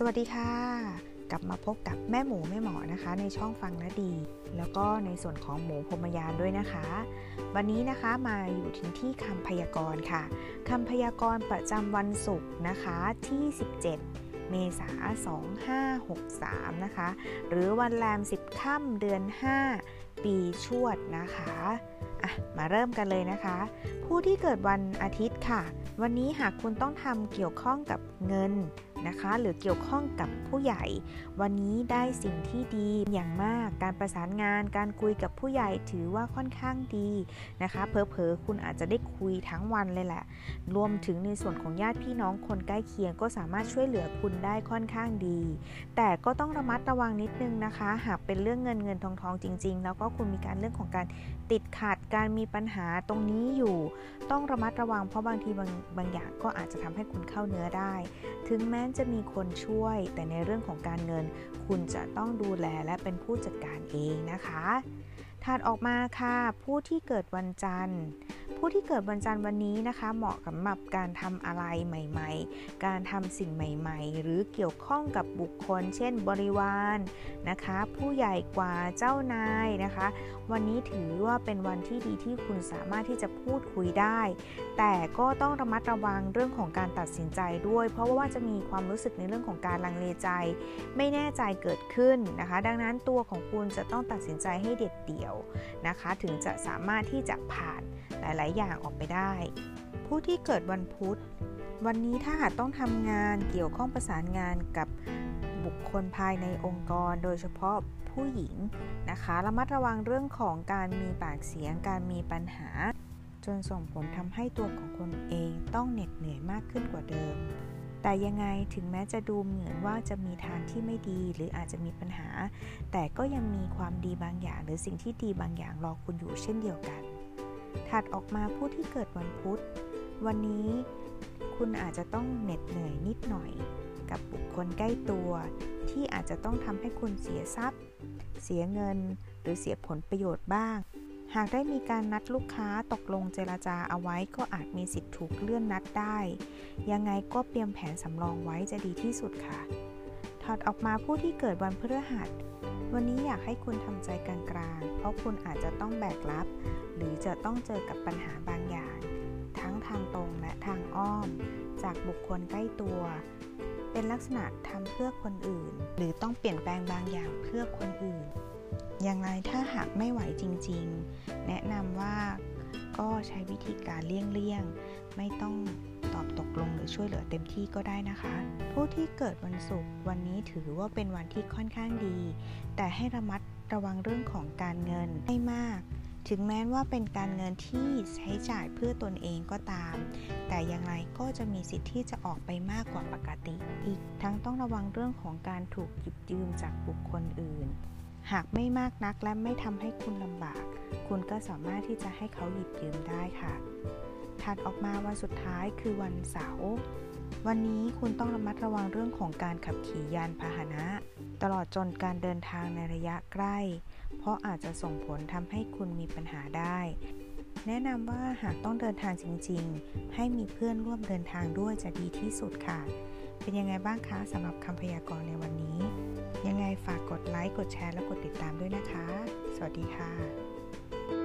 สวัสดีค่ะ กลับมาพบกับแม่หมูแม่หมอนะคะ ในช่องฟังนะดี แล้วก็ในส่วนของหมูพรมยานด้วยนะคะ วันนี้นะคะมาอยู่ที่ที่คำพยากรณ์ค่ะคำพยากรณ์ประจำวันศุกร์นะคะที่ 17 เมษา2563 นะคะ หรือวันแรม 10ค่ำเดือน 5 ปีชวดนะคะอะมาเริ่มกันเลยนะคะ ผู้ที่เกิดวันอาทิตย์ค่ะ วันนี้หากคุณต้องทำเกี่ยวข้องกับเงิน นะคะ หรือเกี่ยวข้องกับผู้ใหญ่ วันนี้ได้สิ่งที่ดีอย่างมาก การประสานงาน การคุยกับผู้ใหญ่ถือว่าค่อนข้างดีนะคะเพอเพอคุณอาจจะได้คุยทั้งวันเลยแหละ รวมถึงในส่วนของญาติพี่น้องคนใกล้เคียงก็สามารถช่วยเหลือคุณได้ค่อนข้างดี แต่ก็ต้องระมัดระวังนิดนึงนะคะ หากเป็นเรื่องเงินเงินทองทองจริง ๆ แล้วก็คุณมีการเรื่องของการติดขัดการมีปัญหาตรงนี้อยู่ ต้องระมัดระวังเพราะบางทีบางบางอย่างก็อาจจะทำให้คุณเข้าเนื้อได้ ถึงแม้จะมีคนช่วย แต่ในเรื่องของการเงิน คุณจะต้องดูแลและเป็นผู้จัดการเองนะคะ ถัดออกมาค่ะ ผู้ที่เกิดวันจันทร์ ผู้ที่เกิดวันจันทร์วันนี้นะคะ เหมาะสำหรับการทำอะไรใหม่ ๆ การทำสิ่งใหม่ ๆ หรือเกี่ยวข้องกับบุคคล เช่น บริวารนะคะ ผู้ใหญ่กว่าเจ้านายนะคะ วันนี้ถือว่าเป็นวันที่ดีที่คุณสามารถที่จะพูดคุยได้ แต่ก็ต้องระมัดระวังเรื่องของการตัดสินใจด้วย เพราะว่าจะมีความรู้สึกในเรื่องของการลังเลใจ ไม่แน่ใจเกิดขึ้นนะคะ ดังนั้นตัวของคุณจะต้องตัดสินใจให้เด็ดเดี่ยวนะคะ ถึงจะสามารถที่จะผ่านหลายๆ อย่างออกไปได้ ผู้ที่เกิดวันพุธ วันนี้ถ้าหากต้องทำงานเกี่ยวข้องประสานงานกับบุคคลภายในองค์กร โดยเฉพาะผู้หญิงนะคะระมัดระวังเรื่องของการมีปากเสียง การมีปัญหา จนส่งผลทำให้ตัวของคนเองต้องเหน็ดเหนื่อยมากขึ้นกว่าเดิม แต่ยังไงถึงแม้จะดูเหมือนว่าจะมีทางที่ไม่ดีหรืออาจจะมีปัญหา แต่ก็ยังมีความดีบางอย่าง หรือสิ่งที่ดีบางอย่างรอคุณอยู่เช่นเดียวกัน ถัดออกมาผู้ที่เกิดวันพุธ วันนี้คุณอาจจะต้องเหน็ดเหนื่อยนิดหน่อย กับบุคคลใกล้ตัว ที่อาจจะต้องทำให้คุณเสียทรัพย์ เสียเงิน หรือเสียผลประโยชน์บ้าง หากได้มีการนัดลูกค้าตกลงเจรจาเอาไว้ก็อาจมีสิทธิ์ถูกเลื่อนนัดได้ ยังไงก็เตรียมแผนสำรองไว้จะดีที่สุดค่ะ ถอดออกมาผู้ที่เกิดวันพฤหัส วันนี้อยากให้คุณทำใจกลางๆ เพราะคุณอาจจะต้องแบกรับ หรือจะต้องเจอกับปัญหาบางอย่าง ทั้งทางตรงและทางอ้อม จากบุคคลใกล้ตัว เป็นลักษณะทำเพื่อคนอื่น หรือต้องเปลี่ยนแปลงบางอย่างเพื่อคนอื่น อย่างไรถ้าหากไม่ไหวจริงๆ แนะนำว่าก็ใช้วิธีการเลี่ยงๆ ไม่ต้อง อบตกลงหรือช่วยเหลือเต็มที่ก็ได้นะคะ ผู้ที่เกิดวันศุกร์วันนี้ถือว่าเป็นวันที่ค่อนข้างดี แต่ให้ระมัดระวังเรื่องของการเงินไม่มาก ถึงแม้ว่าเป็นการเงินที่ใช้จ่ายเพื่อตนเองก็ตาม แต่อย่างไรก็จะมีสิทธิ์ที่จะออกไปมากกว่าปกติ อีกทั้งต้องระวังเรื่องของการถูกหยิบยืมจากบุคคลอื่น หากไม่มากนักและไม่ทำให้คุณลำบาก คุณก็สามารถที่จะให้เขาหยิบยืมได้ค่ะ ถัดออกมาวันสุดท้ายคือวันเสาร์วันนี้คุณต้องระมัดระวังเรื่องของการขับขี่ยานพาหนะ ตลอดจนการเดินทางในระยะใกล้ เพราะอาจจะส่งผลทำให้คุณมีปัญหาได้ แนะนำว่าหากต้องเดินทางจริงๆ ให้มีเพื่อนร่วมเดินทางด้วยจะดีที่สุดค่ะ เป็นยังไงบ้างคะสำหรับคำพยากรณ์ในวันนี้ ยังไงฝากกดไลค์กดแชร์และกดติดตามด้วยนะคะ สวัสดีค่ะ